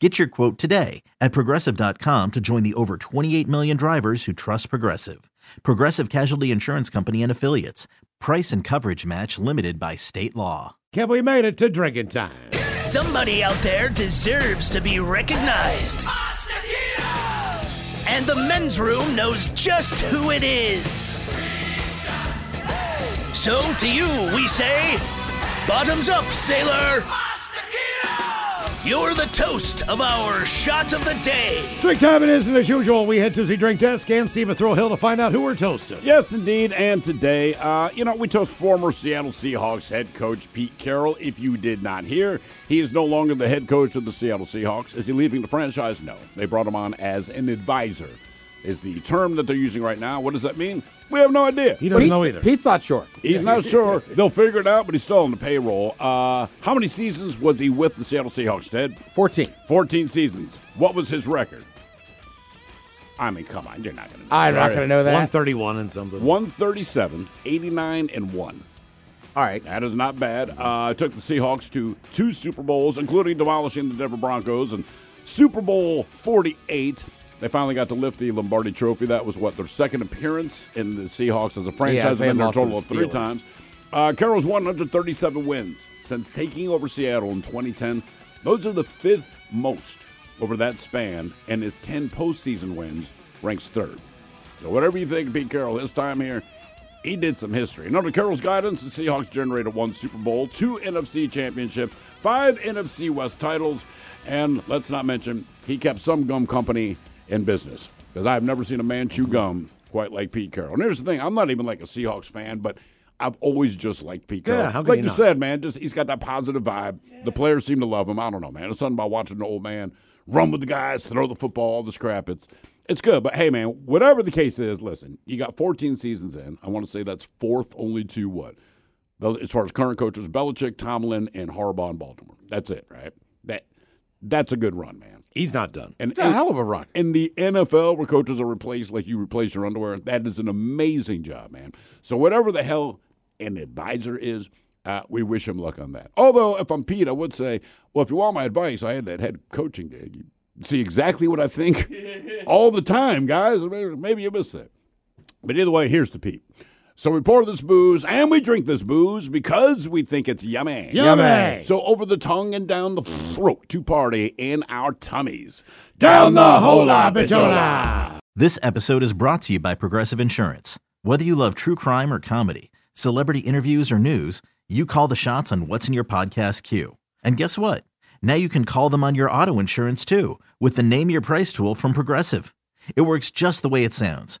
Get your quote today at progressive.com to join the over 28 million drivers who trust Progressive. Progressive Casualty Insurance Company and Affiliates. Price and coverage match limited by state law. Have we made it to drinking time? Somebody out there deserves to be recognized. And the men's room knows just who it is. So to you, we say, bottoms up, sailor. You're the toast of our shot of the day. Drink time it is, and as usual, we head to the drink desk and Steve Thrill Hill to find out who we're toasting. Yes, indeed. And today, uh, you know, we toast former Seattle Seahawks head coach Pete Carroll. If you did not hear, he is no longer the head coach of the Seattle Seahawks. Is he leaving the franchise? No. They brought him on as an advisor. Is the term that they're using right now? What does that mean? We have no idea. He doesn't Pete's, know either. Pete's not sure. He's not sure. They'll figure it out, but he's still on the payroll. Uh, how many seasons was he with the Seattle Seahawks, Ted? 14. 14 seasons. What was his record? I mean, come on, you're not going to know. I'm not going to know that. 131 and something. 137, 89, and 1. All right. That is not bad. Uh, took the Seahawks to two Super Bowls, including demolishing the Denver Broncos. And Super Bowl 48, they finally got to lift the Lombardi Trophy. That was what their second appearance in the Seahawks as a franchise. they a lost to total of three Steelers. times. Uh, Carroll's 137 wins since taking over Seattle in 2010. Those are the fifth most over that span, and his 10 postseason wins ranks third. So whatever you think of Pete Carroll, his time here, he did some history. And under Carroll's guidance, the Seahawks generated one Super Bowl, two NFC championships, five NFC West titles, and let's not mention he kept some gum company in business because I've never seen a man chew gum quite like Pete Carroll. And here's the thing: I'm not even like a Seahawks fan, but I've always just liked Pete Carroll. Yeah, how like you said, man, just he's got that positive vibe. The players seem to love him. I don't know, man. It's something about watching an old man run with the guys, throw the football, all this crap. It's it's good. But hey, man, whatever the case is, listen, you got 14 seasons in. I want to say that's fourth only to what? As far as current coaches, Belichick, Tomlin, and Harbaugh in Baltimore. That's it, right? That that's a good run, man. He's not done. And It's a hell of a run. in the NFL, where coaches are replaced like you replace your underwear, that is an amazing job, man. So whatever the hell an advisor is, uh, we wish him luck on that. Although, if I'm Pete, I would say, well, if you want my advice, I had that head coaching gig. You see exactly what I think all the time, guys. Maybe, maybe you missed it. But either way, here's the Pete. So we pour this booze and we drink this booze because we think it's yummy. Yummy. So over the tongue and down the throat to party in our tummies. Down the hola bichola. This episode is brought to you by Progressive Insurance. Whether you love true crime or comedy, celebrity interviews or news, you call the shots on what's in your podcast queue. And guess what? Now you can call them on your auto insurance too with the Name Your Price tool from Progressive. It works just the way it sounds.